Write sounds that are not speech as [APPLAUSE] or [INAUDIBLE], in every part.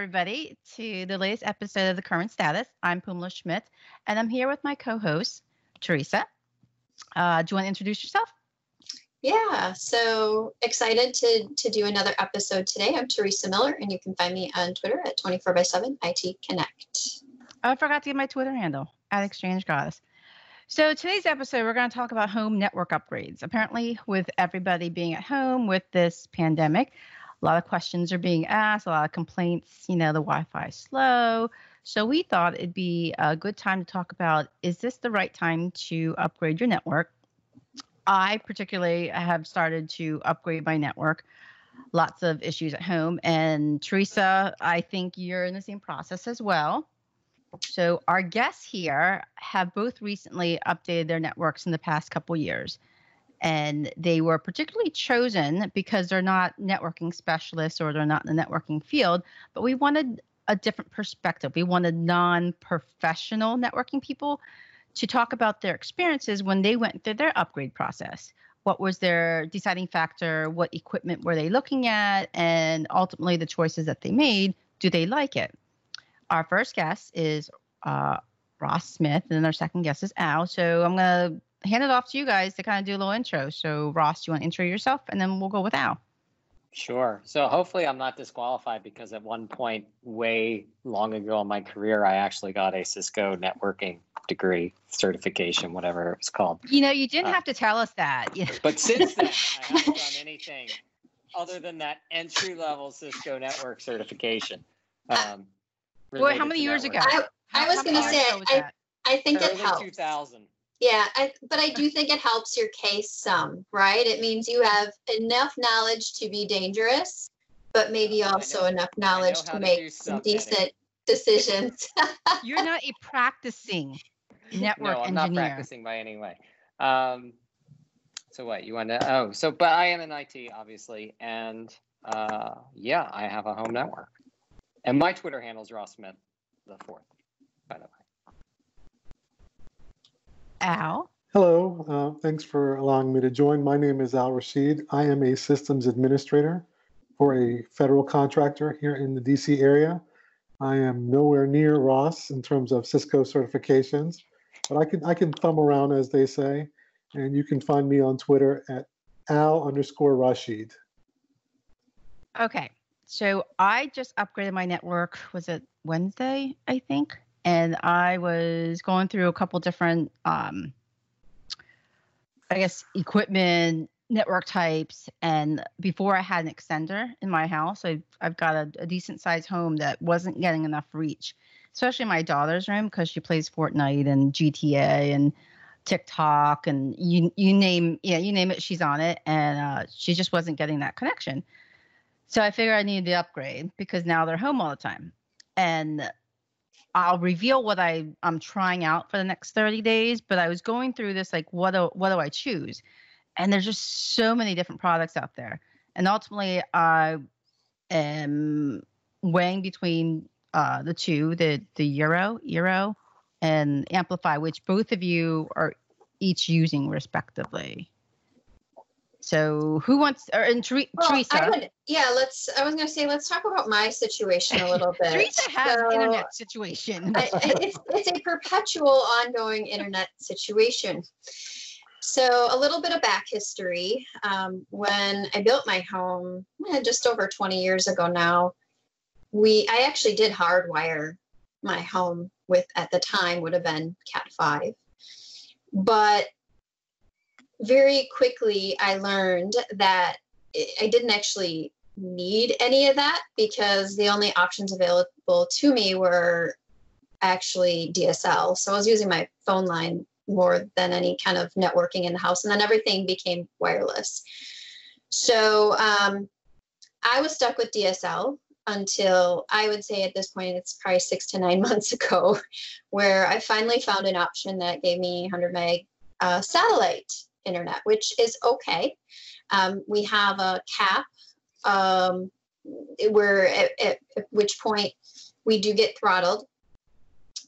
Everybody, to the latest episode of The Current Status. I'm Phoummala Schmitt, and I'm here with my co host, Theresa. Uh, do you want to introduce yourself? Yeah, so excited to, to do another episode today. I'm Theresa Miller, and you can find me on Twitter at 24 by 7 IT Connect. Oh, I forgot to give my Twitter handle at Exchange Goddess. So today's episode, we're going to talk about home network upgrades. Apparently, with everybody being at home with this pandemic, a lot of questions are being asked, a lot of complaints, you know, the Wi-Fi is slow. So we thought it'd be a good time to talk about is this the right time to upgrade your network? I particularly have started to upgrade my network. Lots of issues at home. And Theresa, I think you're in the same process as well. So our guests here have both recently updated their networks in the past couple years and they were particularly chosen because they're not networking specialists or they're not in the networking field but we wanted a different perspective. We wanted non-professional networking people to talk about their experiences when they went through their upgrade process. What was their deciding factor? What equipment were they looking at? And ultimately the choices that they made do they like it? Our first guest is uh, ross smith and then our second guest is al. So i'm going to hand it off to you guys to kind of do a little intro. So, Ross, do you want to intro yourself, and then we'll go with Al. Sure. So hopefully I'm not disqualified because at one point way long ago in my career I actually got a Cisco networking degree certification, whatever it was called. You know, you didn't uh, have to tell us that. [LAUGHS] But since then I haven't done [LAUGHS] anything other than that entry level Cisco network certification. Um, Boy, how many years ago? I, I was going to say, I, I think Early it helps. 2000. Yeah, I, but I do think it helps your case some, right? It means you have enough knowledge to be dangerous, but maybe also know, enough knowledge to, to make some decent decisions. [LAUGHS] [LAUGHS] You're not a practicing network no, I'm engineer. not practicing by any way. Um, so what you want to? Oh, so but I am in IT, obviously, and uh, yeah, I have a home network, and my Twitter handle is Ross Smith the fourth, by the way. Al. Hello, uh, thanks for allowing me to join. My name is Al Rasheed. I am a systems administrator for a federal contractor here in the DC area. I am nowhere near Ross in terms of Cisco certifications, but I can I can thumb around as they say, and you can find me on Twitter at Al underscore Rasheed. Okay, so I just upgraded my network. Was it Wednesday? I think and I was going through a couple different, um, I guess, equipment network types. And before I had an extender in my house, I've, I've got a, a decent sized home that wasn't getting enough reach, especially my daughter's room because she plays Fortnite and GTA and TikTok and you you name yeah you name it she's on it and uh, she just wasn't getting that connection. So I figured I needed to upgrade because now they're home all the time. And I'll reveal what I I'm trying out for the next 30 days, but I was going through this like what do what do I choose? And there's just so many different products out there. And ultimately I am weighing between uh, the two, the the Eero, Eero and AmpliFi, which both of you are each using respectively. So who wants or and well, Theresa? Would, yeah, let's. I was going to say let's talk about my situation a little bit. Theresa has so, an internet situation. I, it's, it's a perpetual, ongoing internet situation. So a little bit of back history. Um, when I built my home, eh, just over 20 years ago now, we I actually did hardwire my home with at the time would have been Cat five, but very quickly I learned that I didn't actually need any of that because the only options available to me were actually DSL. So I was using my phone line more than any kind of networking in the house, and then everything became wireless. So um, I was stuck with DSL until I would say at this point it's probably six to nine [LAUGHS] months ago, where I finally found an option that gave me 100 meg uh, satellite internet, which is okay. Um, we have a cap um, where at, at, which point we do get throttled.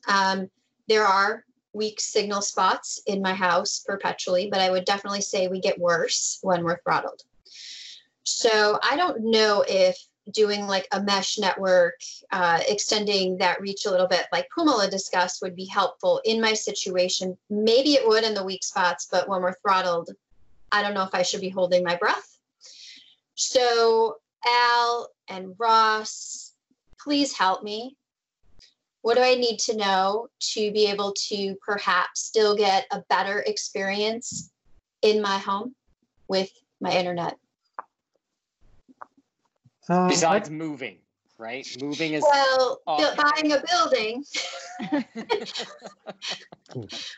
Um, there are weak signal spots in my house perpetually, but I would definitely say we get worse when we're throttled. So I don't know if doing like a mesh network, uh, extending that reach a little bit, like Phoummala discussed, would be helpful in my situation. Maybe it would in the weak spots, but when we're throttled, I don't know if I should be holding my breath. So, Al and Ross, please help me. What do I need to know to be able to perhaps still get a better experience in my home with my internet? Uh, Besides moving, right? Moving is Well, bu- awesome. buying a building [LAUGHS]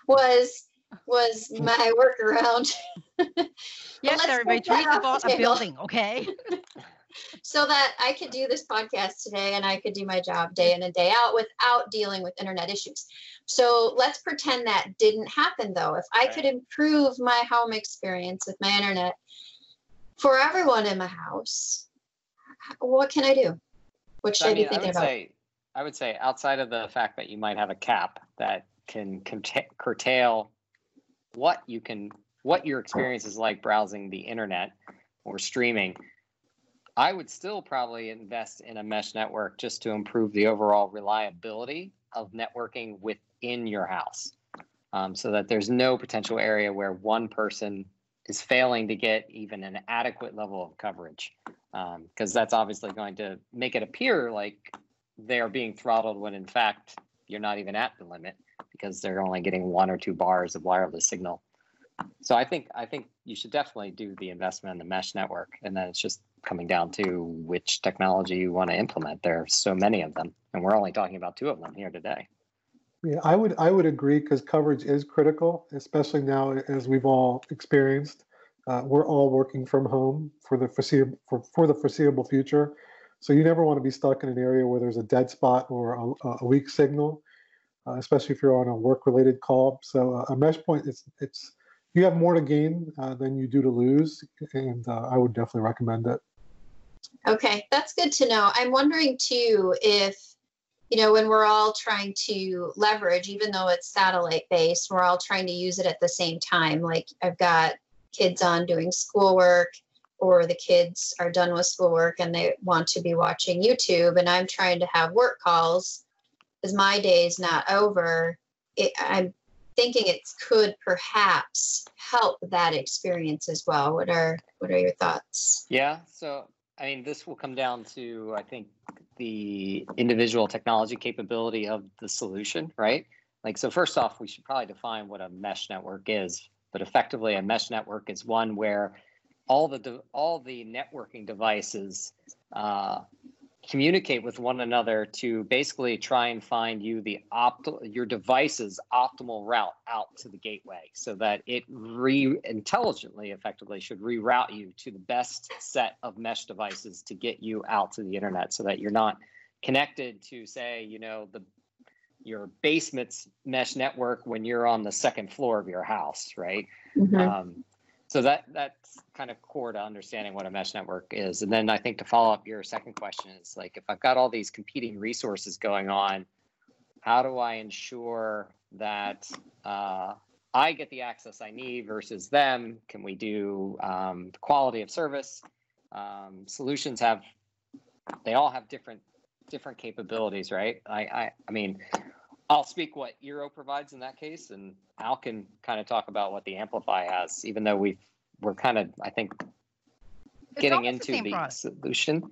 was was my workaround. yes, let's everybody, take that Theresa bought a building, okay? [LAUGHS] so that I could do this podcast today and I could do my job day in and day out without dealing with internet issues. So let's pretend that didn't happen though. If I Right. could improve my home experience with my internet for everyone in my house, what can I do? What should I I, mean, be thinking would about? say, I would say, outside of the fact that you might have a cap that can curtail what you can, what your experience is like browsing the internet or streaming, I would still probably invest in a mesh network just to improve the overall reliability of networking within your house, um, so that there's no potential area where one person is failing to get even an adequate level of coverage Um, because that's obviously going to make it appear like they are being throttled when in fact you're not even at the limit because they're only getting one or two bars of wireless signal. So I think I think you should definitely do the investment in the mesh network, and then it's just coming down to which technology you want to implement. There are so many of them, and we're only talking about two of them here today. Yeah, I would I would agree because coverage is critical, especially now as we've all experienced. Uh, we're all working from home for the foreseeable for, for the foreseeable future, so you never want to be stuck in an area where there's a dead spot or a, a weak signal, uh, especially if you're on a work-related call. So uh, a mesh point, it's it's you have more to gain uh, than you do to lose, and uh, I would definitely recommend it. Okay, that's good to know. I'm wondering too if, you know, when we're all trying to leverage, even though it's satellite based, we're all trying to use it at the same time. Like I've got kids on doing schoolwork, or the kids are done with schoolwork and they want to be watching YouTube, and I'm trying to have work calls because my day is not over. It, I'm thinking it could perhaps help that experience as well. What are what are your thoughts? Yeah. So, I mean, this will come down to, I think, the individual technology capability of the solution, right? Like, so first off, we should probably define what a mesh network is. But effectively, a mesh network is one where all the de- all the networking devices uh, communicate with one another to basically try and find you the opt your device's optimal route out to the gateway so that it re intelligently effectively should reroute you to the best set of mesh devices to get you out to the internet so that you're not connected to say you know the your basement's mesh network when you're on the second floor of your house right Mhm. um, so that that's kind of core to understanding what a mesh network is. And then I think to follow up your second question is like if I've got all these competing resources going on, how do I ensure that uh, I get the access I need versus them? Can we do um, quality of service? Um, solutions have they all have different different capabilities, right? I I, I mean. I'll speak what Eero provides in that case, and Al can kind of talk about what the AmpliFi has, even though we've we're kind of I think getting into the the, solution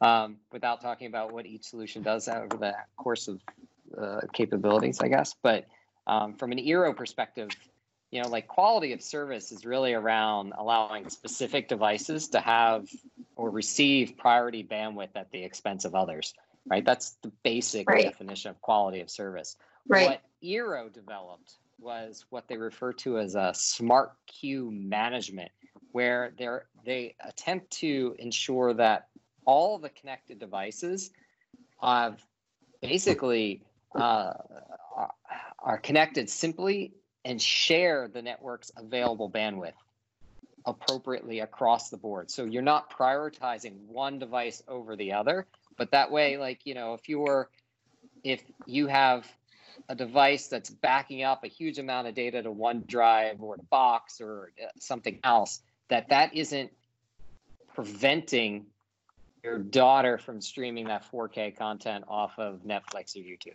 um, without talking about what each solution does over the course of uh, capabilities, I guess. But um, from an Eero perspective, you know, like quality of service is really around allowing specific devices to have or receive priority bandwidth at the expense of others, right? That's the basic Right. definition of quality of service. Right. What Eero developed was what they refer to as a smart queue management, where they're, they attempt to ensure that all the connected devices have basically uh, are connected simply and share the network's available bandwidth appropriately across the board. So you're not prioritizing one device over the other, but that way, like, you know, if you're, if you have a device that's backing up a huge amount of data to OneDrive or to Box or uh, something else, that that isn't preventing your daughter from streaming that 4K content off of Netflix or YouTube.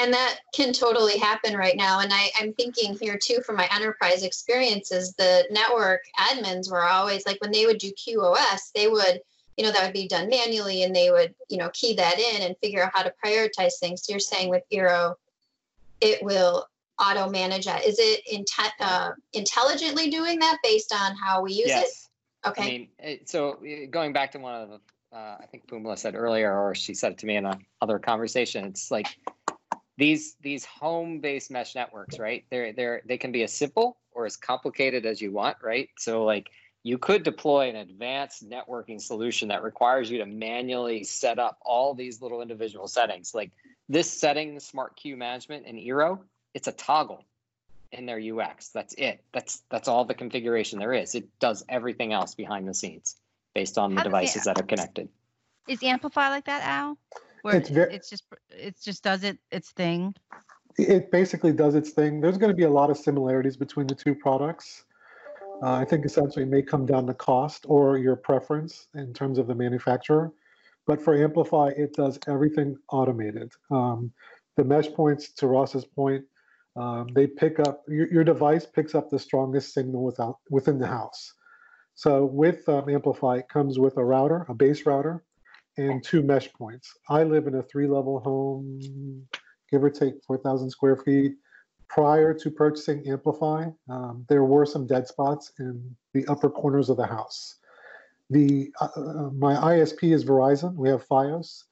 And that can totally happen right now. And I, I'm thinking here too from my enterprise experiences, the network admins were always like when they would do QoS, they would, you know, that would be done manually and they would, you know, key that in and figure out how to prioritize things. So you're saying with Eero, it will auto manage that. Is it inte- uh, intelligently doing that based on how we use yes. it? Okay. I mean, so going back to one of the uh, I think Phoummala said earlier, or she said it to me in another conversation. It's like these these home-based mesh networks, right? They're they're they can be as simple or as complicated as you want, right? So like you could deploy an advanced networking solution that requires you to manually set up all these little individual settings. Like this setting, the smart queue management in Eero, it's a toggle in their UX. That's it. That's that's all the configuration there is. It does everything else behind the scenes based on the devices that are connected. Is AmpliFi like that, Al? Where It's it's, just it just does it its thing. It basically does its thing. There's going to be a lot of similarities between the two products. Uh, I think essentially it may come down to cost or your preference in terms of the manufacturer. But for AmpliFi, it does everything automated. Um, the mesh points, to Ross's point, um, they pick up your, your device picks up the strongest signal without within the house. So with um, AmpliFi, it comes with a router, a base router, and two mesh points. I live in a three-level home, give or take 4,000 square feet. Prior to purchasing AmpliFi, um, there were some dead spots in the upper corners of the house. The uh, uh, my ISP is Verizon. We have FiOS.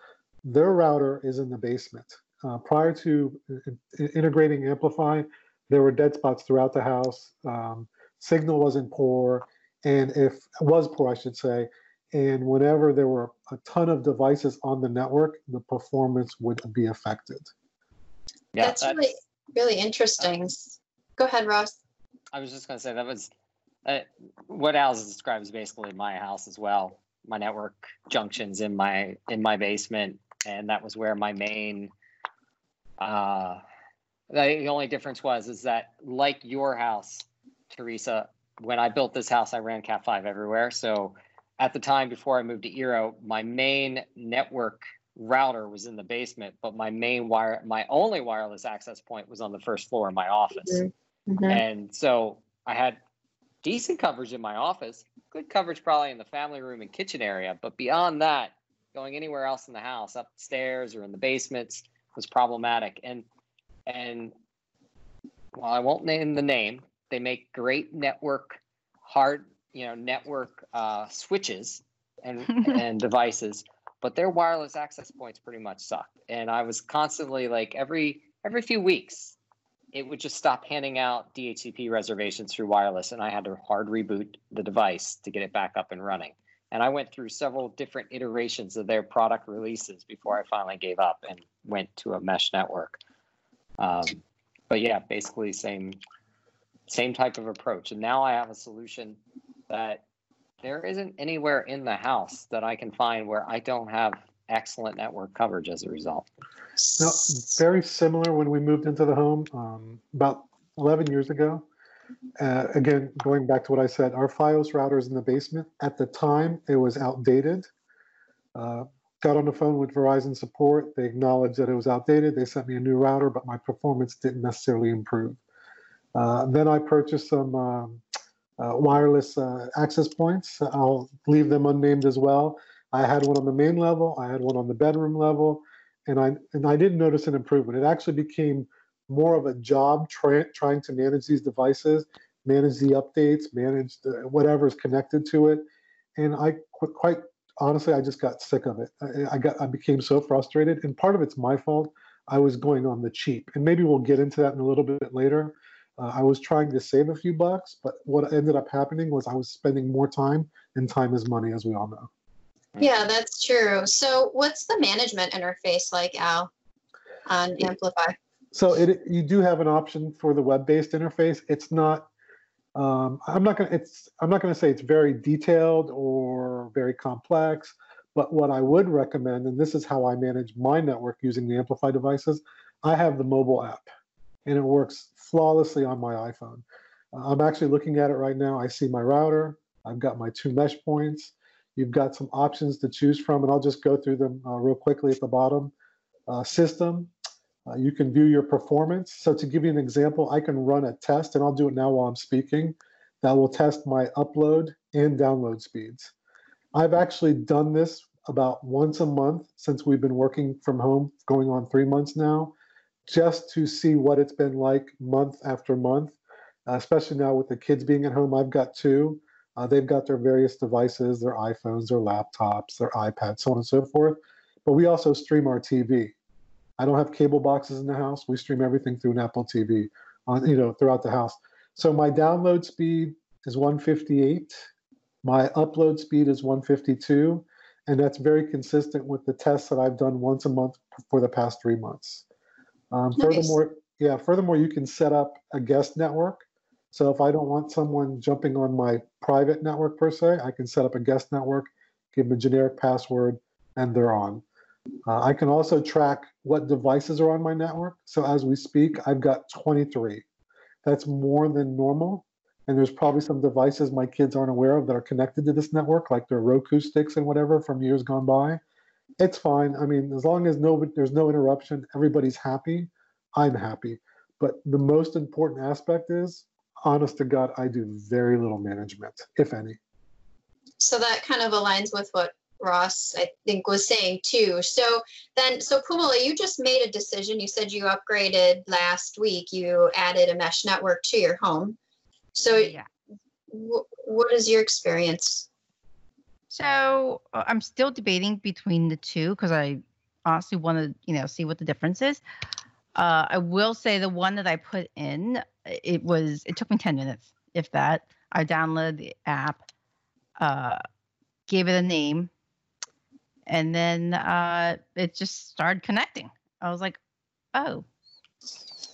Their router is in the basement. Uh, prior to i- i- integrating AmpliFi, there were dead spots throughout the house. Um, signal wasn't poor, and if was poor, I should say. And whenever there were a ton of devices on the network, the performance would be affected. Yeah, that's, really really interesting. Go ahead, Ross. I was just going to say that was uh, what Al's described is basically my house as well. My network junctions in my in my basement, and that was where my main. Uh, the only difference was is that like your house, Theresa. When I built this house, I ran Cat five everywhere. So at the time before I moved to Eero, my main network router was in the basement, but my main wire, my only wireless access point was on the first floor of my office. Mhm. And so I had decent coverage in my office, good coverage probably in the family room and kitchen area. But beyond that, going anywhere else in the house, upstairs or in the basements, was problematic. And and while I won't name the name, they make great network hard, you know, network uh, switches and [LAUGHS] and devices, but their wireless access points pretty much sucked. And I was constantly like every every few weeks it would just stop handing out DHCP reservations through wireless, and I had to hard reboot the device to get it back up and running. And I went through several different iterations of their product releases before I finally gave up and went to a mesh network. Um, but yeah, basically same same type of approach. And now I have a solution that there isn't anywhere in the house that I can find where I don't have excellent network coverage as a result. No, very similar when we moved into the home um, about 11 years ago. Uh, again, going back to what I said, our FiOS router is in the basement. At the time, it was outdated. Uh, got on the phone with Verizon support. They acknowledged that it was outdated. They sent me a new router, but my performance didn't necessarily improve. Uh, then I purchased some um, wireless uh, access points. I'll leave them unnamed as well. I had one on the main level. I had one on the bedroom level and I and I didn't notice an improvement. It actually became more of a job tra- trying to manage these devices, manage the updates, manage the, whatever's connected to it, and I qu- quite honestly I just got sick of it. I, I got I became so frustrated, and part of it's my fault. I was going on the cheap, and maybe we'll get into that in a little bit later. Uh, I was trying to save a few bucks, but what ended up happening was I was spending more time, and time is money, as we all know. Yeah, that's true. So, what's the management interface like, Al, on AmpliFi? So it you do have an option for the web-based interface. It's not. Um, I'm not gonna. It's. I'm not gonna say it's very detailed or very complex. But what I would recommend, and this is how I manage my network using the AmpliFi devices, I have the mobile app, and it works flawlessly on my iPhone. Uh, I'm actually looking at it right now. I see my router. I've got my two mesh points. You've got some options to choose from, and I'll just go through them uh, real quickly at the bottom. Uh, system, uh, you can view your performance. So to give you an example, I can run a test, and I'll do it now while I'm speaking, that will test my upload and download speeds. I've actually done this about once a month since we've been working from home, going on three months now, just to see what it's been like month after month, uh, especially now with the kids being at home. I've got two. Uh, they've got their various devices, their iPhones, their laptops, their iPads, so on and so forth. But we also stream our TV. I don't have cable boxes in the house. We stream everything through an Apple TV on, you know, throughout the house. So my download speed is 158. My upload speed is 152. And that's very consistent with the tests that I've done once a month for the past three months. Um, Nice. Furthermore, yeah, furthermore, you can set up a guest network. So if I don't want someone jumping on my private network per se, I can set up a guest network, give them a generic password, and they're on. Uh, I can also track what devices are on my network. So as we speak, I've got 23. That's more than normal. And there's probably some devices my kids aren't aware of that are connected to this network, like their Roku sticks and whatever from years gone by. It's fine. I mean, as long as no there's no interruption, everybody's happy. I'm happy. But the most important aspect is, honest to God, I do very little management, if any. So that kind of aligns with what Ross, I think, was saying too. So then, so Phoummala, you just made a decision. You said you upgraded last week. You added a mesh network to your home. So yeah. wh- what is your experience? So uh, I'm still debating between the two because I honestly want to, you know, see what the difference is. Uh, I will say the one that I put in, it was it took me 10 minutes, if that. I downloaded the app, uh, gave it a name, and then uh, it just started connecting. I was like, oh,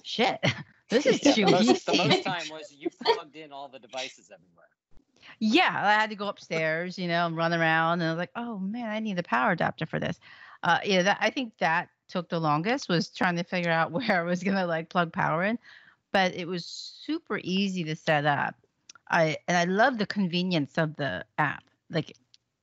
shit, [LAUGHS] this is Yeah, too the, most, easy. the most time was you plugged in all the devices everywhere. Yeah, I had to go upstairs, you know, and run around, and I was like, "Oh man, I need a power adapter for this." Uh, yeah, that I think that took the longest was trying to figure out [LAUGHS] where I was gonna like plug power in, but it was super easy to set up. I and I love the convenience of the app. Like,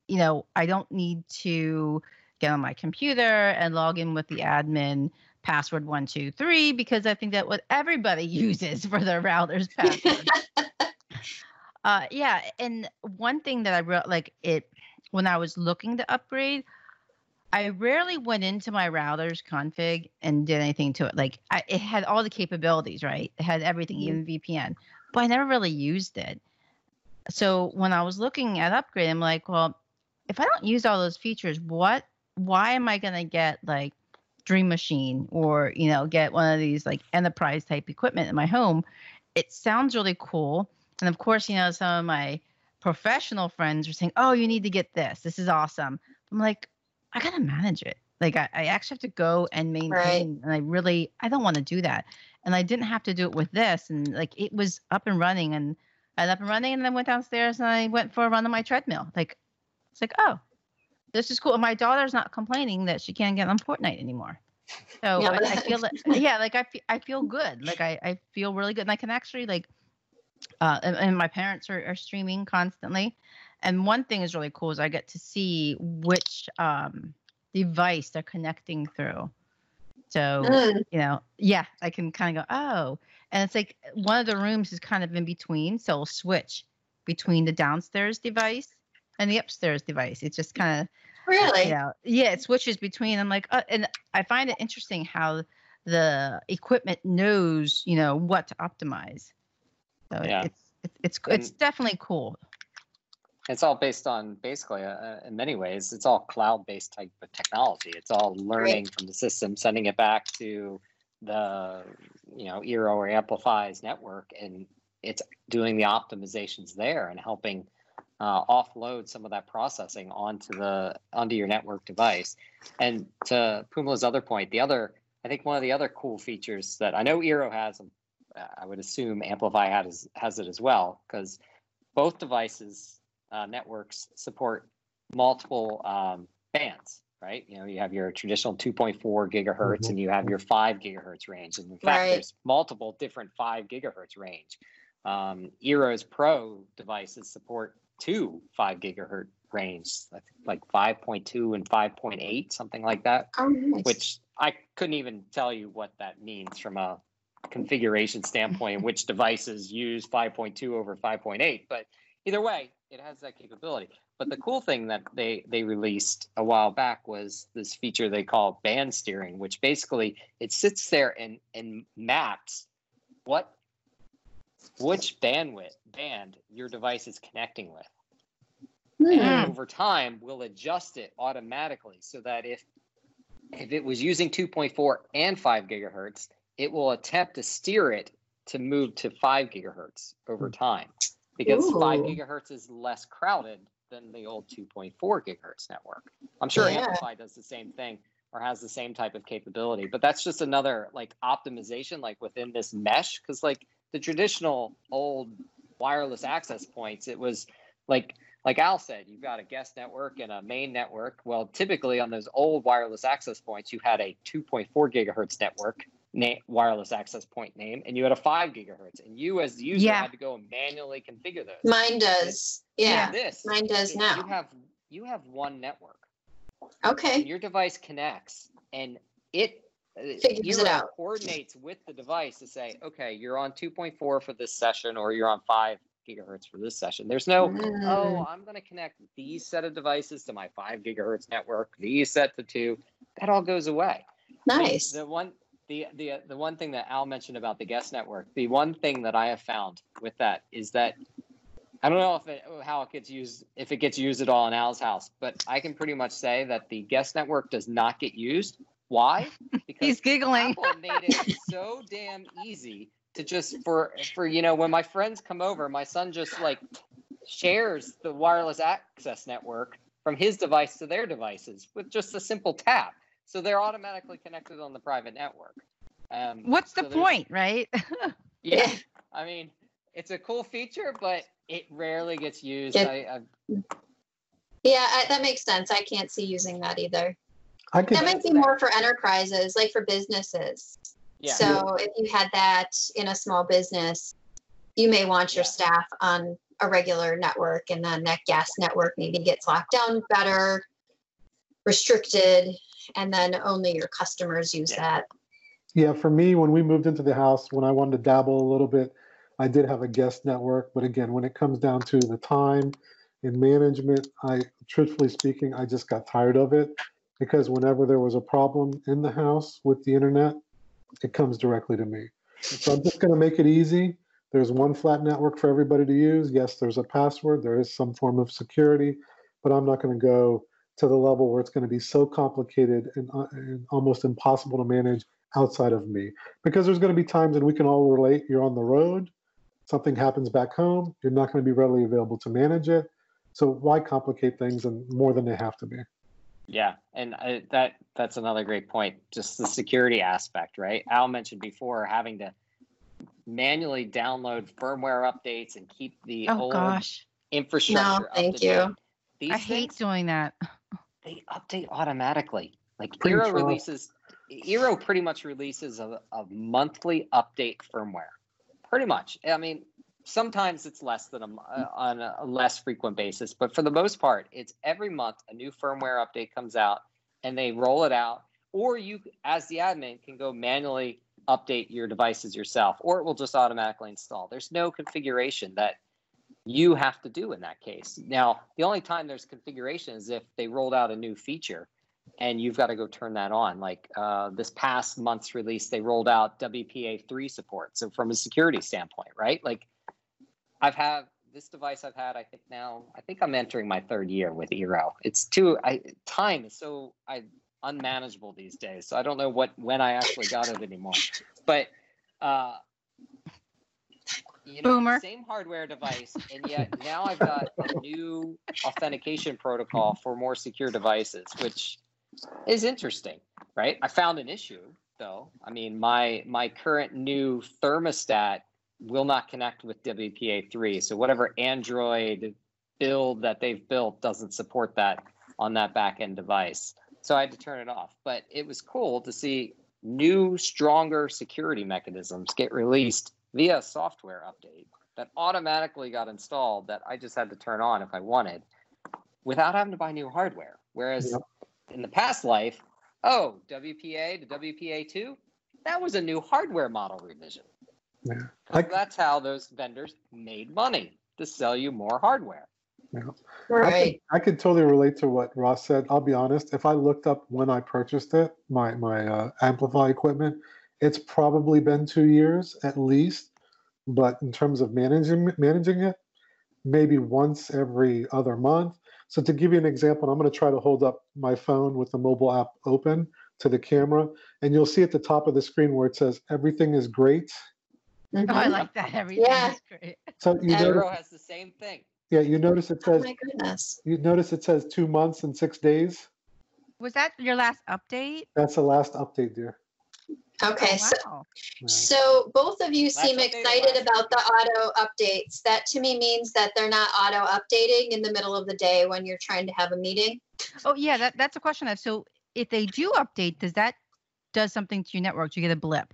you know, I don't need to get on my computer and log in with the admin password one two three because I think that what everybody [LAUGHS] uses for their router's password. [LAUGHS] Uh, yeah, and one thing that I wrote, like it, when I was looking to upgrade, I rarely went into my router's config and did anything to it. Like I, it had all the capabilities, right? It had everything, Mhm. even VPN, but I never really used it. So when I was looking at upgrade, I'm like, well, if I don't use all those features, what? Why am I gonna get like Dream Machine or you know get one of these like enterprise type equipment in my home? It sounds really cool, and of course, you know some of my professional friends are saying, "Oh, you need to get this. This is awesome." I'm like, I gotta manage it. Like I, I actually have to go and maintain, right. and I really I don't want to do that. And I didn't have to do it with this, and like it was up and running, and I was up and running, and then went downstairs and I went for a run on my treadmill. Like it's like, oh, this is cool. And my daughter's not complaining that she can't get on Fortnite anymore. So Yeah, I, I feel like, yeah, like I feel, I feel good. Like I, I feel really good, and I can actually like, uh, and, and my parents are, are streaming constantly. And one thing is really cool is I get to see which um, device they're connecting through. So Mm, you know, yeah, I can kind of go, oh, and it's like one of the rooms is kind of in between, so it'll switch between the downstairs device and the upstairs device. It's just kind of really? yeah, yeah, it switches between. I'm like, uh, and I find it interesting how the equipment knows, you know, what to optimize. So Yeah. it's it's it's it's definitely cool. It's all based on basically, uh, in many ways, it's all cloud-based type of technology. It's all learning from the system, sending it back to the, you know, Eero or AmpliFi's network, and it's doing the optimizations there and helping uh, offload some of that processing onto the onto your network device. And to Phoummala's other point, the other, I think one of the other cool features that I know Eero has, them, uh, I would assume AmpliFi has has it as well, because both devices uh, networks support multiple um, bands, right? You know, you have your traditional 2.4 gigahertz and you have your 5 gigahertz range. And in fact, Right. there's multiple different 5 gigahertz range. Um, Eero's Pro devices support two five gigahertz range, like 5.2 and 5.8, something like that. Oh, nice. Which I couldn't even tell you what that means from a configuration [LAUGHS] standpoint, which devices use 5.2 over 5.8. But either way, it has that capability. But the cool thing that they they released a while back was this feature they call band steering, which basically it sits there and and maps what which bandwidth band your device is connecting with. Hmm. And over time, we'll adjust it automatically so that if if it was using 2.4 and 5 gigahertz, it will attempt to steer it to move to 5 gigahertz over hmm. time because Ooh. 5 gigahertz is less crowded than the old 2.4 gigahertz network. I'm sure Yeah. AmpliFi does the same thing or has the same type of capability, but that's just another like optimization like within this mesh cuz like the traditional old wireless access points, it was like like Al said, you've got a guest network and a main network. Well, typically on those old wireless access points, you had a 2.4 gigahertz network na- wireless access point name, and you had a 5 gigahertz. And you, as the user, Yeah. had to go and manually configure those. Mine does. Yeah. This Mine does is- now. You have you have one network. Okay. And your device connects, and it uh, Figures it out. coordinates with the device to say, okay, you're on 2.4 for this session, or you're on 5 gigahertz for this session. There's no oh, Mm. I'm going to connect these set of devices to my five gigahertz network, these set to two. That all goes away. And Nice. The one, the the the one thing that Al mentioned about the guest network, the one thing that I have found with that is that I don't know if it, how it gets used, if it gets used at all in Al's house, but I can pretty much say that the guest network does not get used. Why? [LAUGHS] Because He's giggling. Apple made it so damn easy to just for for you know when my friends come over, my son just like shares the wireless access network from his device to their devices with just a simple tap. So they're automatically connected on the private network. Um, What's the so point, right? Yeah, [LAUGHS] Yeah. I mean, it's a cool feature, but it rarely gets used. It- I, I, Yeah, I, that makes sense. I can't see using that either. I could, That might be more for enterprises, like for businesses. yeah, So if you had that in a small business, you may want your Yeah. staff on a regular network and then that gas network maybe gets locked down better, restricted, and then only your customers use Yeah. that. yeah, for me, when we moved into the house, when I wanted to dabble a little bit, I did have a guest network. But again, when it comes down to the time and management, I truthfully speaking, I just got tired of it because whenever there was a problem in the house with the internet, it comes directly to me. So I'm just going to make it easy. There's one flat network for everybody to use. Yes, there's a password. There is some form of security, but I'm not going to go to the level where it's going to be so complicated and, uh, and almost impossible to manage outside of me. Because there's going to be times, and we can all relate. You're on the road, something happens back home. You're not going to be readily available to manage it. So why complicate things and more than they have to be? yeah, and I, that that's another great point. Just the security aspect, right? Al mentioned before having to manually download firmware updates and keep the oh old gosh, infrastructure. up thank to you. date. These I hate things, doing that. they update automatically. Like Pretty Eero rough. releases, Eero pretty much releases a, a monthly update firmware. Pretty much. I mean, sometimes it's less than a uh, on a less frequent basis, but for the most part, it's every month a new firmware update comes out, and they roll it out. Or you, as the admin, can go manually update your devices yourself, or it will just automatically install. There's no configuration that you have to do in that case. Now, the only time there's configuration is if they rolled out a new feature and you've got to go turn that on. Like uh, this past month's release, they rolled out WPA3 support. So, from a security standpoint, right? Like, I've had this device I've had, I think now, I think I'm entering my third year with Eero. It's too, I, time is so I, unmanageable these days. So, I don't know what when I actually got it anymore. But, uh, you know, Boomer. same hardware device, and yet now I've got a new authentication protocol for more secure devices, which is interesting, right? I found an issue though. I mean, my my current new thermostat will not connect with WPA3, so whatever Android build that they've built doesn't support that on that back end device. So I had to turn it off. But it was cool to see new, stronger security mechanisms get released via software update. that automatically got installed that I just had to turn on if I wanted without having to buy new hardware. Whereas Yep. in the past life, oh, WPA to WPA2, that was a new hardware model revision. Yeah. 'Cause I- that's how those vendors made money to sell you more hardware. I could, Right. I could totally relate to what Ross said. I'll be honest. If I looked up when I purchased it, my my uh, AmpliFi equipment, it's probably been two years at least. But in terms of managing managing it, maybe once every other month. So to give you an example, I'm going to try to hold up my phone with the mobile app open to the camera, and you'll see at the top of the screen where it says "Everything is great." Oh, I Mhm. like that. Everything Yeah. is great. So you And- notice, Eero has the same thing. yeah, you notice it Oh says my goodness. you notice it says two months and six days. Was that your last update? That's the last update, dear. Okay, Oh, so wow. Yeah. So both of you Last seem excited about the auto updates. That to me means that they're not auto updating in the middle of the day when you're trying to have a meeting. Oh yeah, that, that's a question. I have. So if they do update, does that does something to your network? Do you get a blip?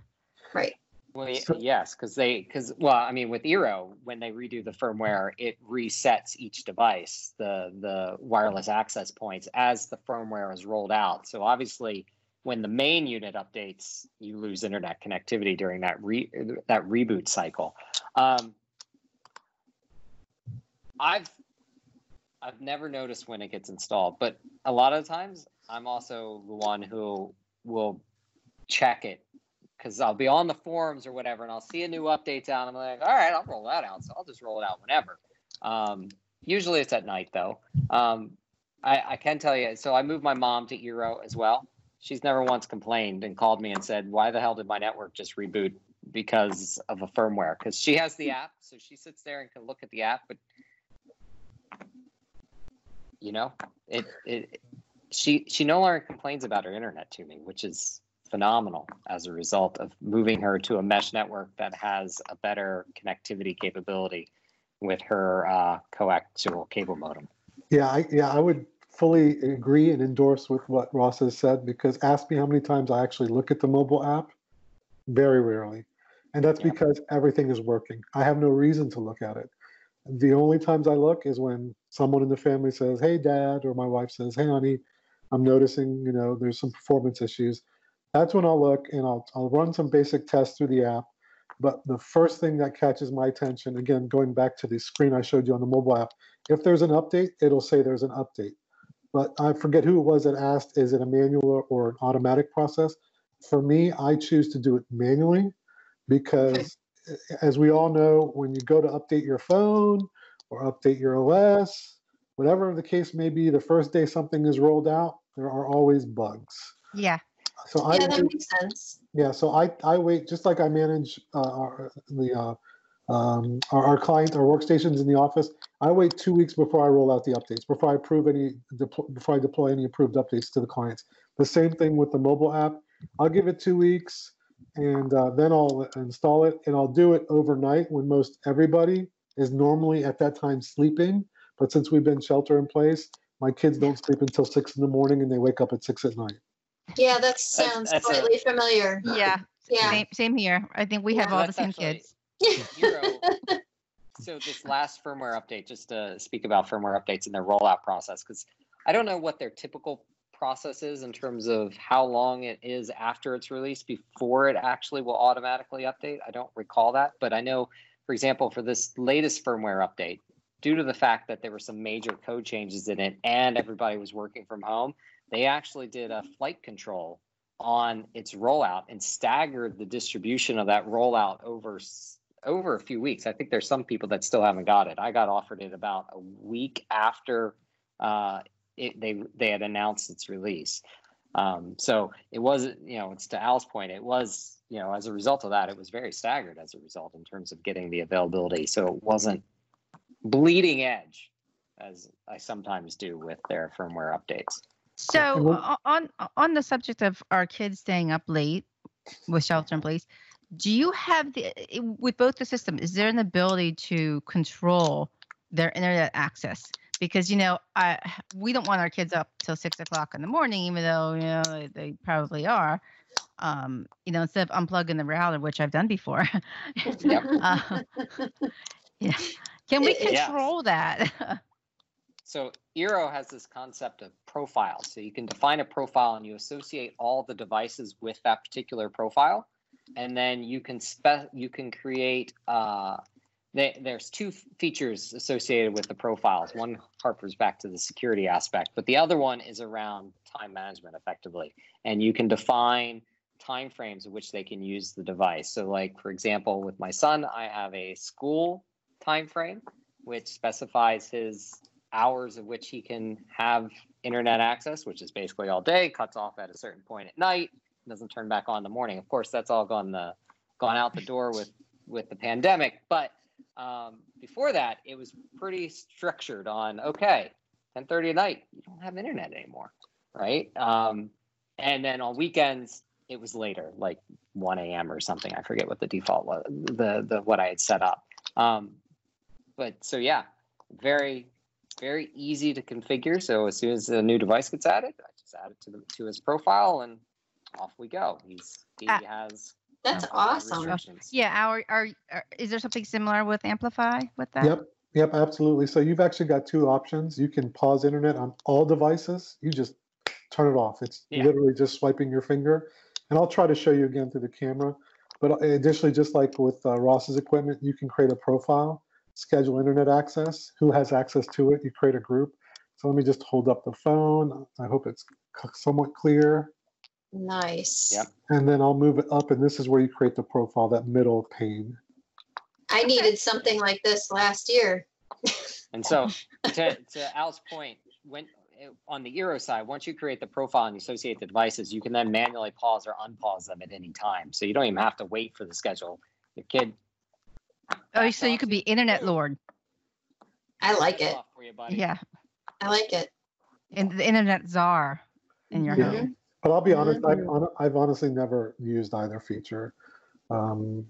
Right. Well, So- yes, because they, because well, I mean, with Eero, when they redo the firmware, it resets each device, the the wireless access points as the firmware is rolled out. So obviously, when the main unit updates, you lose internet connectivity during that re that reboot cycle. Um, I've I've never noticed when it gets installed, but a lot of times I'm also the one who will check it because I'll be on the forums or whatever, and I'll see a new update out. I'm like, all right, I'll roll that out. So I'll just roll it out whenever. Um, usually it's at night though. Um, I, I can tell you. So I moved my mom to Eero as well. She's never once complained and called me and said, "Why the hell did my network just reboot because of a firmware?" Because she has the app, so she sits there and can look at the app, but you know, it it she she no longer complains about her internet to me, which is phenomenal as a result of moving her to a mesh network that has a better connectivity capability with her uh, coaxial cable modem. Yeah, I, yeah, I would fully agree and endorse with what Ross has said because ask me how many times I actually look at the mobile app. Very rarely. And that's Yeah. because everything is working. I have no reason to look at it. The only times I look is when someone in the family says, Hey, dad, or my wife says, Hey, honey, I'm noticing, you know, there's some performance issues. That's when I'll look and I'll, I'll run some basic tests through the app. But the first thing that catches my attention, again, going back to the screen I showed you on the mobile app, if there's an update, it'll say there's an update. But I forget who it was that asked, is it a manual or an automatic process? For me, I choose to do it manually because, as we all know, when you go to update your phone or update your OS, whatever the case may be, the first day something is rolled out, there are always bugs. Yeah. So I Yeah, that wait- makes sense. yeah, so I, I wait, just like I manage uh, our, the, uh, um, our, our client, our workstations in the office, I wait two weeks before I roll out the updates, before I approve any, deplo- before I deploy any approved updates to the clients. The same thing with the mobile app. I'll give it two weeks and uh, then I'll install it and I'll do it overnight when most everybody is normally at that time sleeping. But since we've been shelter in place, my kids don't sleep until six in the morning and they wake up at six at night. Yeah, that sounds that's a- slightly familiar. Yeah. Yeah. Same, same here. I think we have Yeah. all the same actually- kids. Eero, so this last firmware update, just to speak about firmware updates and their rollout process, because I don't know what their typical process is in terms of how long it is after it's released before it actually will automatically update. I don't recall that, but I know, for example, for this latest firmware update, due to the fact that there were some major code changes in it and everybody was working from home, they actually did a flight control on its rollout and staggered the distribution of that rollout over over a few weeks. I think there's some people that still haven't got it. I got offered it about a week after uh, it, they they had announced its release. Um, so it wasn't, you know, it's to Al's point. It was, you know, as a result of that, it was very staggered as a result in terms of getting the availability. So it wasn't bleeding edge, as I sometimes do with their firmware updates. So on on the subject of our kids staying up late with shelter in place, do you have the with both the system? Is there an ability to control their internet access? Because you know, I we don't want our kids up till six o'clock in the morning, even though you know they, they probably are. Um, you know, instead of unplugging the router, which I've done before. [LAUGHS] uh, Yeah. Can we It- it- Yeah. control that? So Eero has this concept of profile. So you can define a profile and you associate all the devices with that particular profile, and then you can spe- you can create. Uh, there's two features associated with the profiles. One harpers back to the security aspect, but the other one is around time management, effectively. And you can define time frames in which they can use the device. So, like for example, with my son, I have a school time frame which specifies his hours of which he can have internet access, which is basically all day, cuts off at a certain point at night, doesn't turn back on in the morning. Of course, that's all gone the gone out the door with with the pandemic. But um, before that, it was pretty structured on okay, 10:30 at night, you don't have internet anymore, right? Um, and then on weekends, it was later, like 1 a.m. or something. I forget what the default was, the the what I had set up. Um, but so yeah, very very easy to configure. So as soon as a new device gets added, I just add it to the to his profile and off we go. He's he Ah. has That's no awesome. yeah. Our, our, our, is there something similar with AmpliFi with that? Yep, yep, absolutely. So you've actually got two options. You can pause internet on all devices. You just turn it off. It's Yeah. literally just swiping your finger. And I'll try to show you again through the camera. But additionally, just like with uh, Ross's equipment, you can create a profile, schedule internet access. Who has access to it? You create a group. So let me just hold up the phone. I hope it's somewhat clear. Nice. Yep. And then I'll move it up, and this is where you create the profile, that middle pane. I needed something like this last year. And so [LAUGHS] to, to Al's point, when on the Eero side, once you create the profile and you associate the devices, you can then manually pause or unpause them at any time. So you don't even have to wait for the schedule. Your kid. Oh, so you could be internet lord. I like it. For you, buddy. Yeah. I like it. And the internet czar in your Yeah. home. But I'll be honest, I've. I've honestly never used either feature. Um,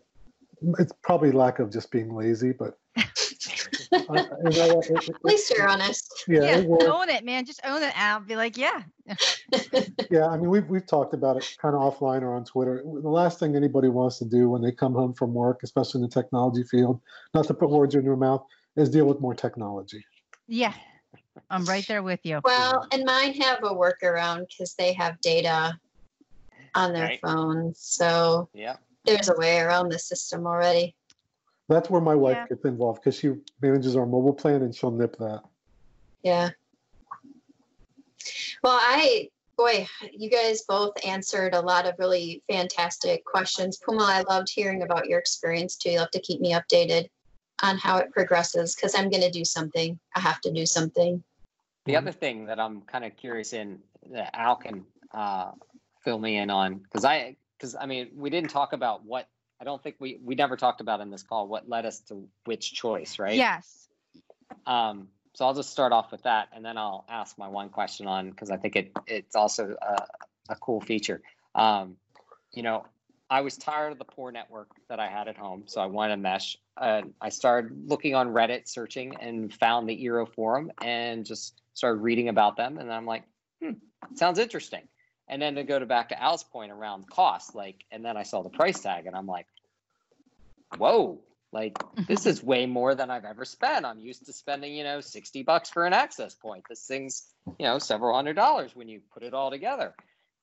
it's probably lack of just being lazy, but [LAUGHS] I- you know what, it- it- At least you're honest. yeah, Yeah. it. Own it, man. Just own it, Al. Be like, yeah. [LAUGHS] yeah. I mean, we've we've talked about it kind of offline or on Twitter. The last thing anybody wants to do when they come home from work, especially in the technology field, not to put words in your mouth, is deal with more technology. Yeah. I'm right there with you. Well, and mine have a workaround because they have data on their Right. phones. So Yeah. there's a way around the system already. That's where my wife Yeah. gets involved because she manages our mobile plan and she'll nip that. Yeah. Well, I, boy, you guys both answered a lot of really fantastic questions. Puma, I loved hearing about your experience too. You'll have to keep me updated on how it progresses because I'm going to do something. I have to do something. The other thing that I'm kind of curious in that Al can uh, fill me in on because I because I mean we didn't talk about what I don't think we we never talked about in this call what led us to which choice right Yes. um so I'll just start off with that and then I'll ask my one question on because I think it it's also a, a cool feature um you know I was tired of the poor network that I had at home so I wanted mesh uh, I started looking on Reddit searching and found the Eero forum and just started reading about them and I'm like hmm, sounds interesting. And then to go to back to Al's point around cost, like, and then I saw the price tag and I'm like, whoa, like [LAUGHS] this is way more than I've ever spent. I'm used to spending, you know, 60 bucks for an access point. This thing's, you know, several hundred dollars when you put it all together.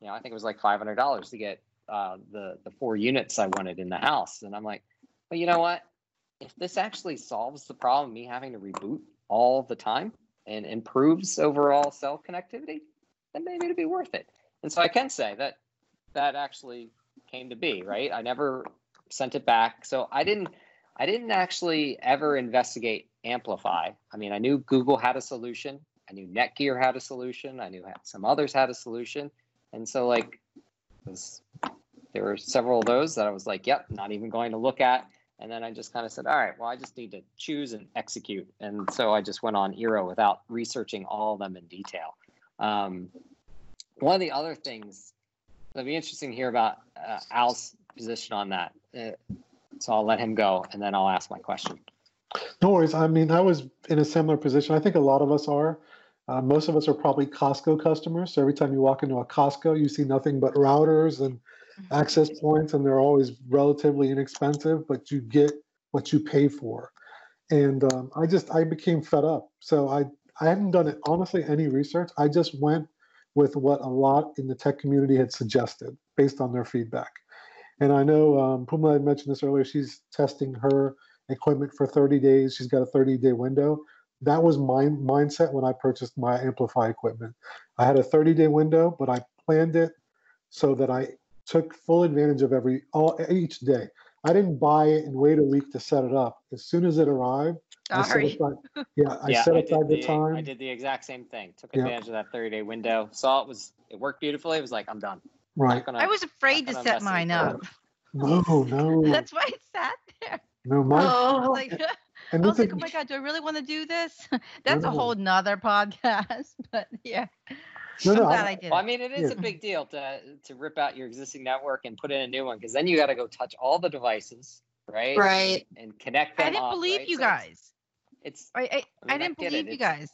You know, I think it was like $500 to get uh, the, the four units I wanted in the house. And I'm like, well, you know what? If this actually solves the problem, me having to reboot all the time and improves overall cell connectivity, then maybe it'd be worth it. And so I can say that that actually came to be, right? I never sent it back. So I didn't I didn't actually ever investigate AmpliFi. I mean, I knew Google had a solution. I knew Netgear had a solution. I knew some others had a solution. And so like was, there were several of those that I was like, yep, not even going to look at. And then I just kind of said, all right, well, I just need to choose and execute. And so I just went on Eero without researching all of them in detail. Um, one of the other things that'd be interesting to hear about uh, Al's position on that. Uh, so I'll let him go, and then I'll ask my question. No worries. I mean, I was in a similar position. I think a lot of us are. Uh, most of us are probably Costco customers. So every time you walk into a Costco, you see nothing but routers and access points, and they're always relatively inexpensive, but you get what you pay for. and um, I just I became fed up. So I I hadn't done it honestly any research. I just went with what a lot in the tech community had suggested based on their feedback. And I know um, Puma had mentioned this earlier. She's testing her equipment for 30 days. She's got a 30 day window. That was my mindset when I purchased my AmpliFi equipment. I had a 30 day window, but I planned it so that I took full advantage of every all each day. I didn't buy it and wait a week to set it up. As soon as it arrived, I ah, set aside, [LAUGHS] yeah, I yeah, set I aside did the time. I did the exact same thing. Took Yeah. advantage of that 30 day window. Saw it was it worked beautifully. It was like I'm done. Right. Not gonna- I was afraid to set mine up. No, no, [LAUGHS] That's why it sat there. no. Mine, [LAUGHS] I was Oh, like, I was like, is, oh my god, do I really want to do this? That's a whole nother podcast. But yeah, no, I'm no. glad I- I did. Well, I mean, it is a big deal to to rip out your existing network and put in a new one because then you got to go touch all the devices, right? right. And connect them. I didn't up, believe right? you So guys. It's, I I, I mean, I I didn't get it, believe you guys.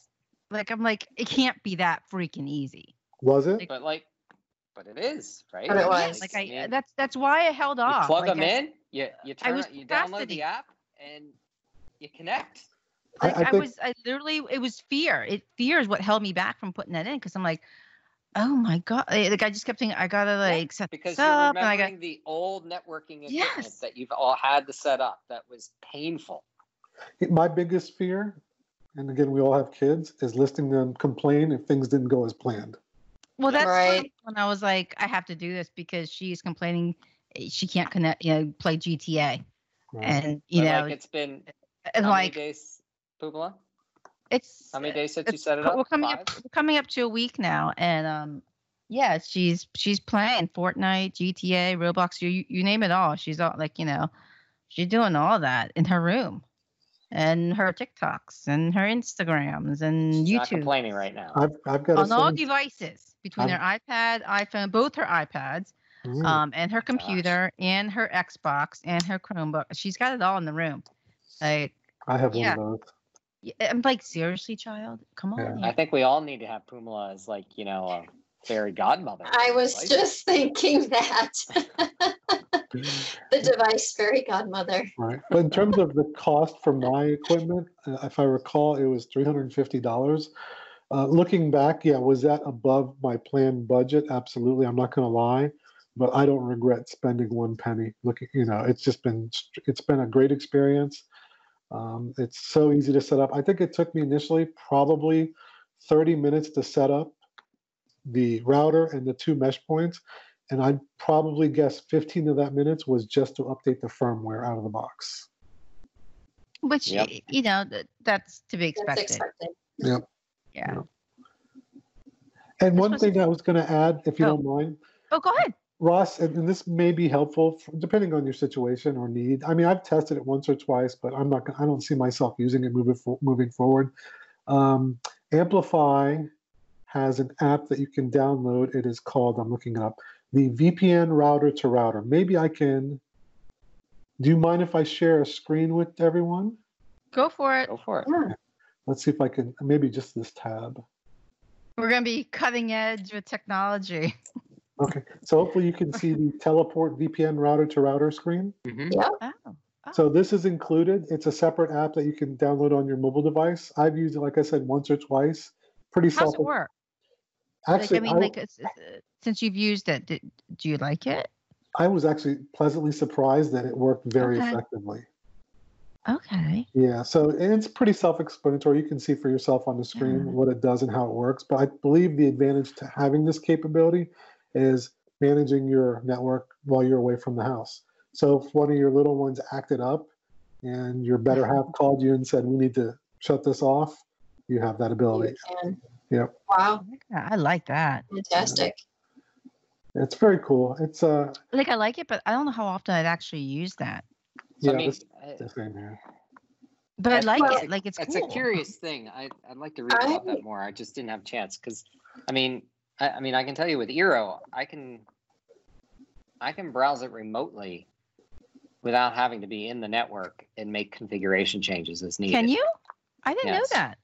Like I'm like, it can't be that freaking easy. was it? but like, but it is, right? But it was. Like I, mean, that's that's why I held you off. plug like them I, in, you you I turn was it, you download the app, and you connect. I- Like I I, think- was, I literally, it was fear. It fear is what held me back from putting that in because I'm like, oh my god, eh, like I just kept thinking I gotta like set Because this you're up, and I remembering got the old networking equipment Yes. that you've all had to set up. That was painful. My biggest fear, and again, we all have kids, is listening to them complain if things didn't go as planned. well, that's Right. when- when I was like, I have to do this because she's complaining eh, she can't connect, you know, play GTA, Right? and you But, know, like it's been and like many days, Pupila? it's How many days since you set it up? we're coming Five? up we're coming up to a week now and um yeah she's she's playing fortnite gta roblox you you name it all she's all like you know she's doing all that in her room and her tiktoks and her instagrams and She's not youtube complaining right now. I've, I've got a on all seven- devices between I'm- her ipad iphone both her ipads Mm. um and her gosh. computer and her xbox and her chromebook she's got it all in the room like I have yeah. one of those. Y- i'm like seriously child come Yeah. on I think we all need to have Phoummala as like you know a fairy godmother. I was device. just [LAUGHS] thinking that. [LAUGHS] the device fairy godmother. Right. But in terms of the cost for my equipment, uh, if I recall, it was three hundred and fifty dollars. Uh, looking back, yeah, was that above my planned budget? Absolutely. I'm not going to lie, but I don't regret spending one penny. Looking, you know, it's just been it's been a great experience. Um, it's so easy to set up. I think it took me initially probably thirty minutes to set up the router and the two mesh points, and I'd probably guess 15 of that minutes was just to update the firmware out of the box. Which Yep. you know th- that's to be That's expected. expected. Yeah. And one was- thing I was going to add, if you Oh. don't mind, Oh, go ahead. Ross, and, and this may be helpful f- depending on your situation or need. I mean, I've tested it once or twice, but I'm not. gonna- I don't see myself using it moving moving forward. Um, AmpliFi has an app that you can download. It is called. I'm looking it up. The VPN router to router. Maybe I can. Do you mind if I share a screen with everyone? Go for it. Go for it. Yeah. Let's see if I can. Maybe just this tab. We're gonna be cutting edge with technology. [LAUGHS] Okay. So hopefully you can see the [LAUGHS] teleport VPN router to router screen. Mhm. Oh. So this is included. It's a separate app that you can download on your mobile device. I've used it, like I said, once or twice. Pretty How's self. it work? Actually, like, I mean, I, like, it's, it's, uh, since you've used it, did, do you like it? I was actually pleasantly surprised that it worked very Okay. effectively. Okay. Yeah. So and it's pretty self-explanatory. You can see for yourself on the screen Yeah. what it does and how it works. But I believe the advantage to having this capability is managing your network while you're away from the house. So if one of your little ones acted up and your better half [LAUGHS] called you and said, "We need to shut this off," you have that ability. You can. Yep. Wow. I like that. Fantastic. It's very cool. It's uh Like, I like it, but I don't know how often I'd actually use that. So, yeah, I mean, this- the same here. But I like well, it. Like, it's it's cool. a curious thing. I, I'd like to read about I- that more. I just didn't have a chance because, I mean, I, I mean, I can tell you with Eero, I can, I can browse it remotely without having to be in the network and make configuration changes as needed. Can you? I didn't Yes. know that.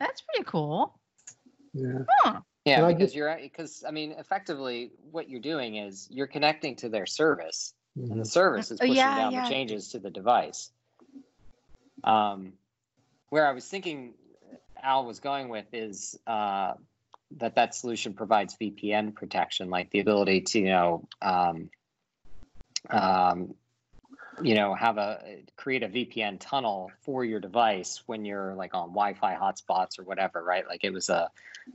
That's pretty cool. Yeah. Huh. Yeah, And I because get- you're because I mean, effectively, what you're doing is you're connecting to their service, and the Mhm. service is Oh, pushing yeah, down yeah. the changes to the device. Um, where I was thinking Al was going with is uh, that that solution provides VPN protection, like the ability to you know um, um, you know have a create a VPN tunnel for your device when you're like on Wi-Fi hotspots or whatever, right? Like it was a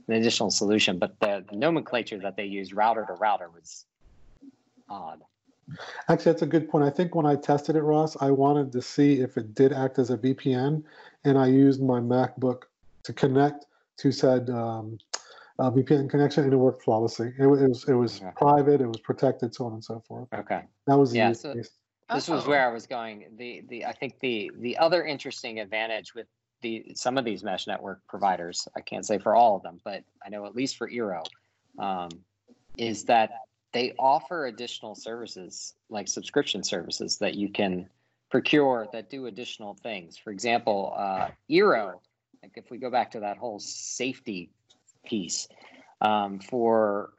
an additional solution, but the, the nomenclature that they used, router to router, was odd. Actually, that's a good point. I think when I tested it, Ross, I wanted to see if it did act as a VPN, and I used my MacBook to connect to said um, uh, VPN connection, and it worked flawlessly. It, was it was, it was Okay. private, it was protected, so on and so forth. Okay. That was the Yeah, use so- case. this was where I was going. The the I think the the other interesting advantage with the some of these mesh network providers, I can't say for all of them, but I know at least for Eero, um, is that they offer additional services like subscription services that you can procure that do additional things. For example, uh, Eero, like if we go back to that whole safety piece, um, for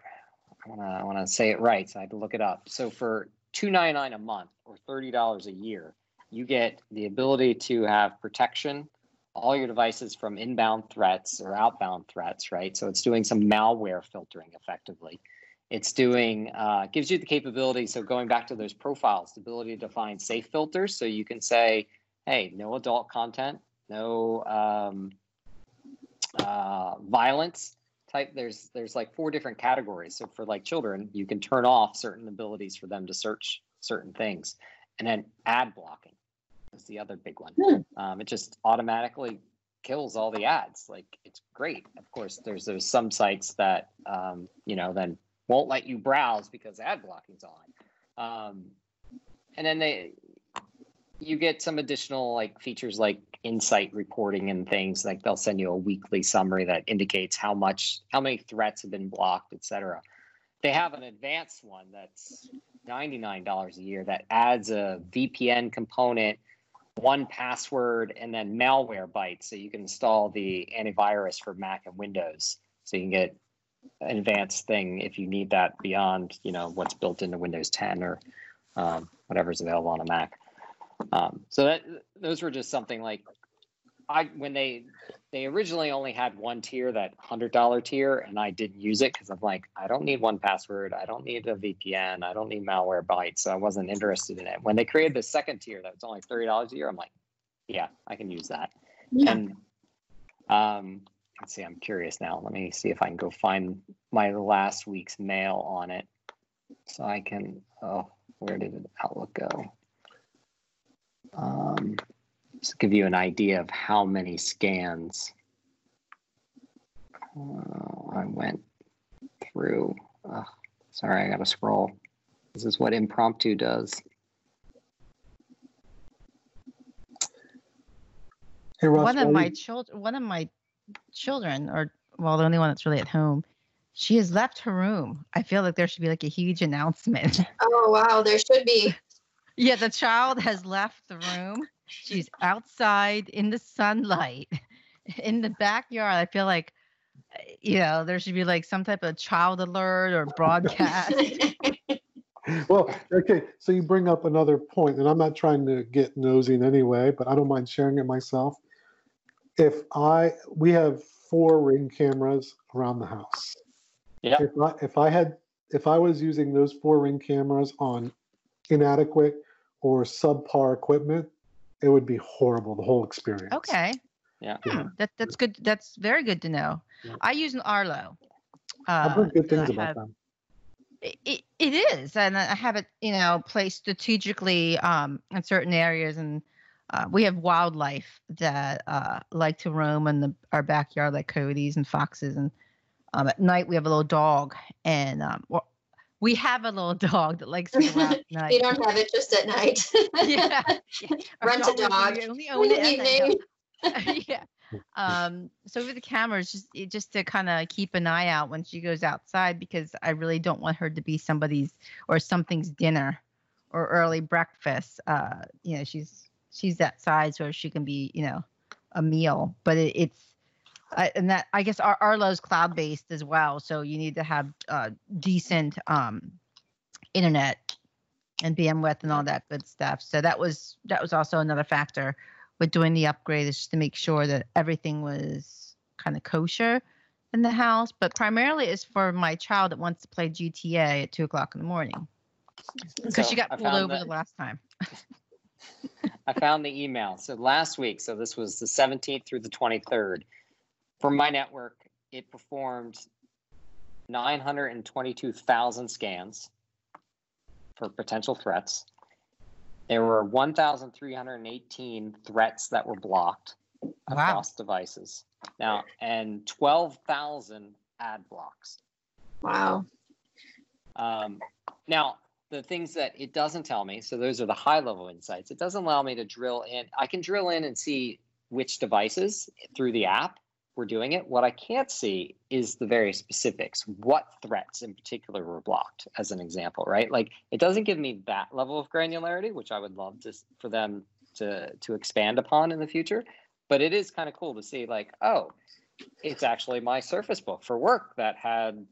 I want to say it right, so I had to look it up. So for two ninety nine a month or thirty dollars a year, you get the ability to have protection all your devices from inbound threats or outbound threats, right? So it's doing some malware filtering effectively. It's doing uh, gives you the capability. So going back to those profiles, the ability to define safe filters, so you can say, hey, no adult content, no um, uh, violence type there's there's like four different categories. So for like children you can turn off certain abilities for them to search certain things. And then ad blocking is the other big one. Hmm. um, it just automatically kills all the ads. Like it's great. Of course there's there's some sites that um, you know then won't let you browse because ad blocking's on. Um, and then they you get some additional like features like insight reporting and things like they'll send you a weekly summary that indicates how much how many threats have been blocked etc they have an advanced one that's $99 a year that adds a vpn component 1Password and then Malwarebytes so you can install the antivirus for mac and windows. So you can get an advanced thing if you need that beyond you know what's built into windows 10 or um, whatever's available on a mac um, so that those were just something like I when they they originally only had one tier, that hundred dollar tier, and I didn't use it because I'm like, I don't need 1Password, I don't need a VPN, I don't need Malwarebytes, so I wasn't interested in it. When they created the second tier that was only thirty dollars a year, I'm like, yeah, I can use that. Yeah. And um, let's see, I'm curious now. Let me see if I can go find my last week's mail on it, so I can. Oh, where did Outlook go? Um, just to give you an idea of how many scans uh, I went through. Ugh, sorry, I got to scroll. This is what impromptu does. Hey, Ross, one of my you- children one of my children or well the only one that's really at home she has left her room i feel like there should be like a huge announcement Oh wow, there should be. Yeah the child has left the room she's outside in the sunlight [LAUGHS] in the backyard i feel like you know there should be like some type of child alert or broadcast [LAUGHS] well, okay, so you bring up another point, and I'm not trying to get nosy in any way, but I don't mind sharing it myself. If I, we have four ring cameras around the house. Yeah. If I, if I had, if I was using those four ring cameras on inadequate or subpar equipment, it would be horrible, the whole experience. okay Yeah. Hmm, that, that's good that's very good to know Yeah. i use an arlo I've uh, heard good and I things about have- them. It, it, it is, and I have it, you know, placed strategically um, in certain areas, and uh, we have wildlife that uh, like to roam in the, our backyard, like coyotes and foxes, and um, at night we have a little dog, and um, well, we have a little [LAUGHS] dog that likes to go out at [LAUGHS] night. you don't have it just at night. [LAUGHS] yeah, Rent a dog We only in own the it evening. yeah. Um, so with the cameras, just just to kind of keep an eye out when she goes outside because I really don't want her to be somebody's or something's dinner or early breakfast. Uh, you know, she's she's that size where she can be, you know, a meal. But it, it's I, and that I guess our Arlo's cloud based as well, so you need to have uh, decent um, internet and bandwidth and all that good stuff. So that was that was also another factor with doing the upgrade is just to make sure that everything was kind of kosher in the house. But primarily, it's for my child that wants to play GTA at two o'clock in the morning because So she got pulled over that- the last time. [LAUGHS] I found the email. So last week, so this was the 17th through the 23rd, for my network, it performed 922,000 scans for potential threats. There were 1,318 threats that were blocked Wow. across devices. Now, and 12,000 ad blocks. Wow. Um, now, the things that it doesn't tell me, so those are the high level insights. It doesn't allow me to drill in. I can drill in and see which devices through the app were doing it. What I can't see is the very specifics. What threats in particular were blocked, as an example, right? Like it doesn't give me that level of granularity, which I would love to for them to to expand upon in the future. But it is kind of cool to see, like, oh, it's actually my Surface Book for work that had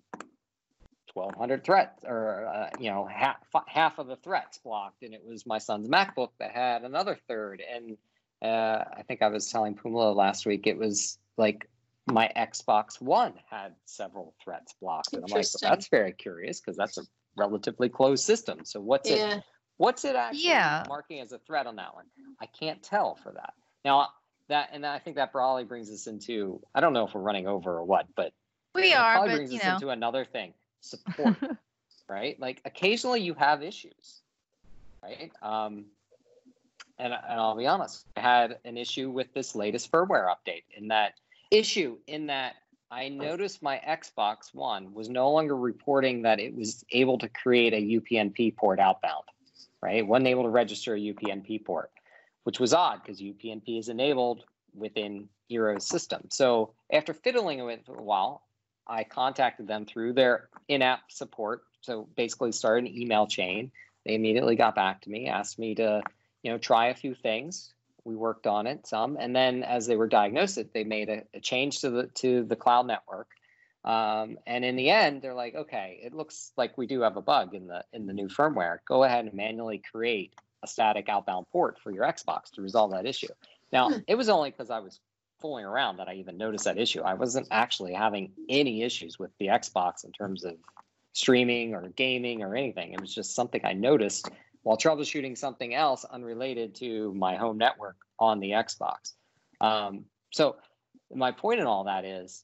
1200 threats or uh, you know half, half of the threats blocked and it was my son's macbook that had another third and uh, i think i was telling Phoummala last week it was like my xbox one had several threats blocked. And i'm like well, that's very curious because that's a relatively closed system. So what's it what's it actually Yeah. marking as a threat on that one? I can't tell for that. Now that and i think that probably brings us into i don't know if we're running over or what but We are, probably but brings you us know. into another thing support [LAUGHS] right? Like occasionally you have issues right? Um and, and i'll be honest i had an issue with this latest firmware update in that issue in that i noticed my xbox one was no longer reporting that it was able to create a upnp port outbound right it wasn't able to register a upnp port which was odd because upnp is enabled within Eero's system so after fiddling with it for a while I contacted them through their in-app support. So basically started an email chain. They immediately got back to me, asked me to, you know, try a few things. We worked on it some, and then as they were diagnosed, it they made a, a change to the to the cloud network. Um, and in the end, they're like, okay, it looks like we do have a bug in the in the new firmware. Go ahead and manually create a static outbound port for your Xbox to resolve that issue. Now, Hmm. it was only because I was fooling around that I even noticed that issue. I wasn't actually having any issues with the Xbox in terms of streaming or gaming or anything. It was just something I noticed while troubleshooting something else unrelated to my home network on the Xbox. Um, so my point in all that is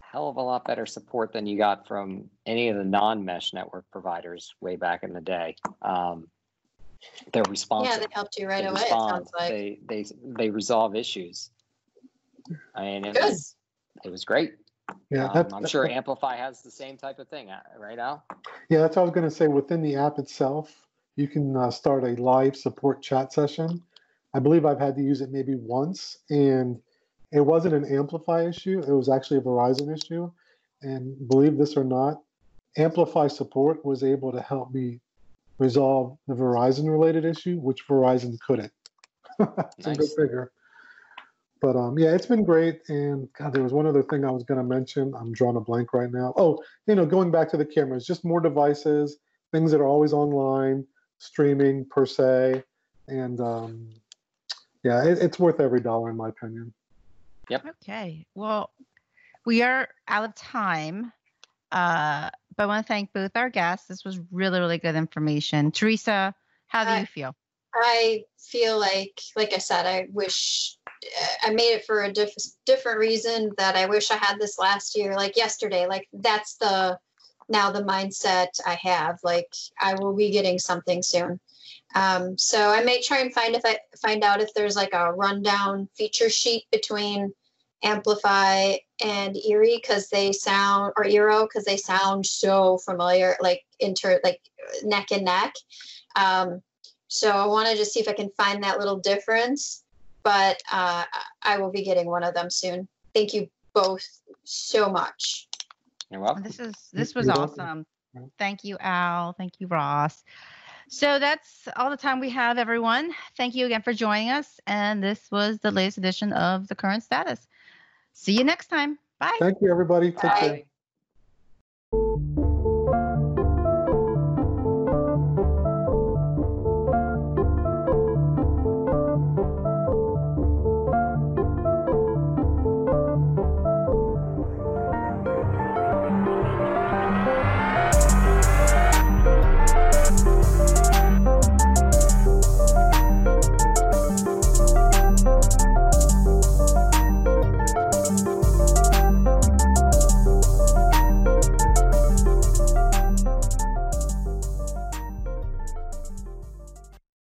hell of a lot better support than you got from any of the non-mesh network providers way back in the day. Um, they're responsive Yeah, they helped you right they away, it sounds like. They they they resolve issues. I mean, it Good. was it was great. Yeah, Um, I'm sure AmpliFi has the same type of thing, uh, right, Al? Yeah, that's what I was going to say. Within the app itself, you can uh, start a live support chat session. I believe I've had to use it maybe once, and it wasn't an AmpliFi issue. It was actually a Verizon issue. And believe this or not, AmpliFi support was able to help me resolve the Verizon related issue, which Verizon couldn't. [LAUGHS] go Nice. figure. But um, yeah, it's been great. And God, there was one other thing I was going to mention. I'm drawing a blank right now. Oh, you know, going back to the cameras, just more devices, things that are always online, streaming per se, and um, yeah, it, it's worth every dollar in my opinion. Yep. Okay. Well, we are out of time. Uh, but I want to thank both our guests. This was really, really good information. Theresa, how do Uh, you feel? I feel like, like I said, I wish I made it for a diff- different reason that I wish I had this last year, like yesterday. Like that's the now the mindset I have. Like I will be getting something soon. Um, so I may try and find if I find out if there's like a rundown feature sheet between AmpliFi and Erie because they sound or Eero because they sound so familiar, like inter like neck and neck. Um, so I want to just see if I can find that little difference, but uh, I will be getting one of them soon. Thank you both so much. You're welcome. This is this was you're awesome. Yeah. Thank you, Al. Thank you, Ross. So that's all the time we have, everyone. Thank you again for joining us. And this was the latest edition of the current status. See you next time. Bye. Thank you, everybody. Take care. Bye.